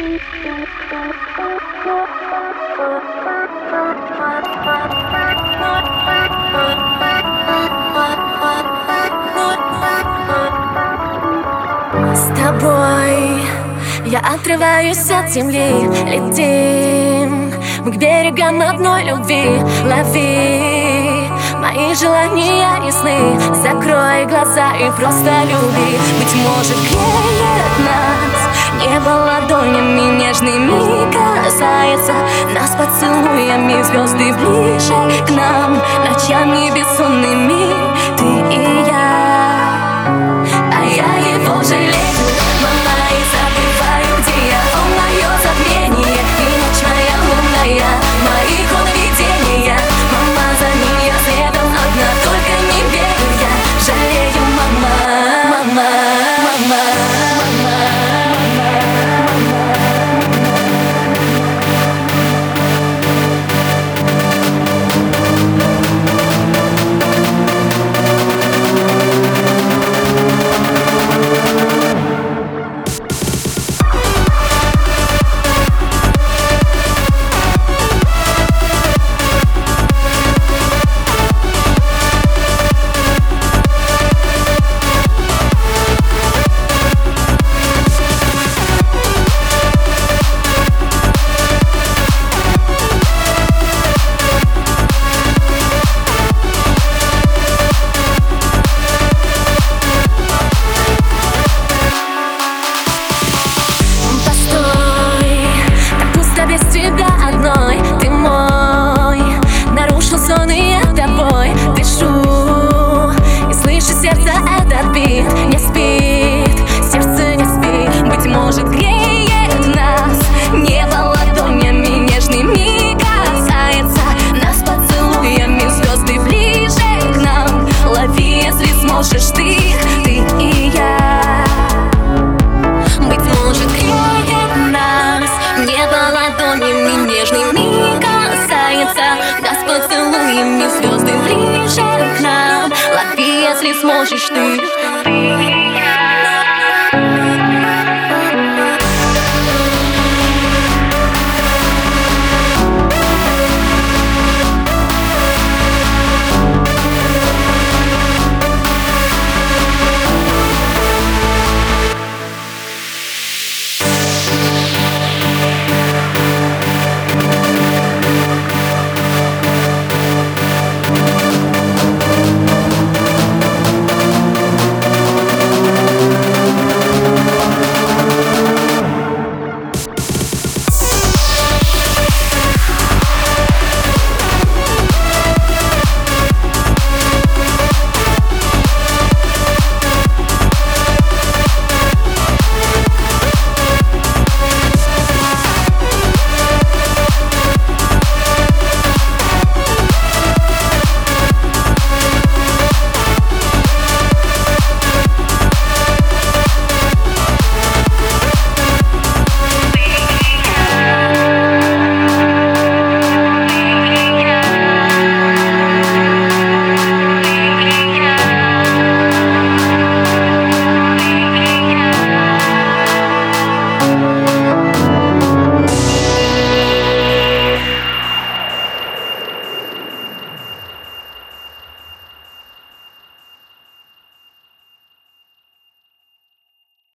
С тобой я отрываюсь от земли Летим к берегам одной любви. Лови мои желания ясны Закрой глаза и просто люби. Быть может нас Небо ладонями нежными касается. Нас поцелуями звезды ближе звезды ближе к нам. Лови, если сможешь ты, ты я